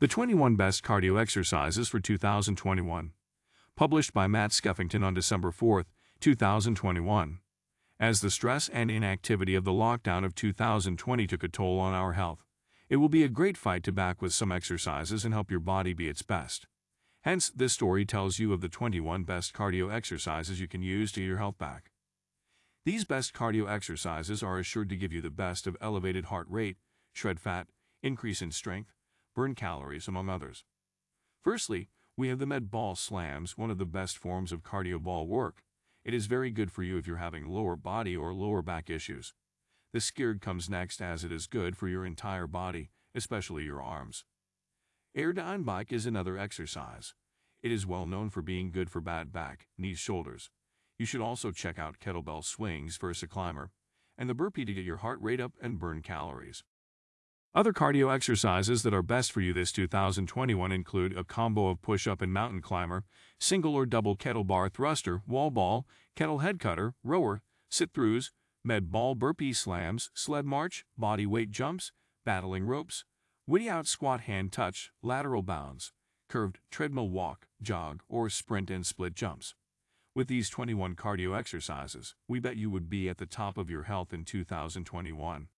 The 21 Best Cardio Exercises for 2021. Published by Matt Skeffington on December 4, 2021. As the stress and inactivity of the lockdown of 2020 took a toll on our health, it will be a great fight to back with some exercises and help your body be its best. Hence, this story tells you of the 21 best cardio exercises you can use to your health back. These best cardio exercises are assured to give you the best of elevated heart rate, shred fat, increase in strength, burn calories, among others. Firstly, we have the med ball slams, one of the best forms of cardio ball work. It is very good for you if you're having lower body or lower back issues. The SkiErg comes next as it is good for your entire body, especially your arms. Airdyne bike is another exercise. It is well known for being good for bad back, knees, shoulders. You should also check out kettlebell swings for a climber and the burpee to get your heart rate up and burn calories. Other cardio exercises that are best for you this 2021 include a combo of push-up and mountain climber, single or double kettle bar thruster, wall ball, kettle head cutter, rower, sit-throughs, med ball burpee slams, sled march, body weight jumps, battling ropes, witty out squat hand touch, lateral bounds, curved treadmill walk, jog, or sprint and split jumps. With these 21 cardio exercises, we bet you would be at the top of your health in 2021.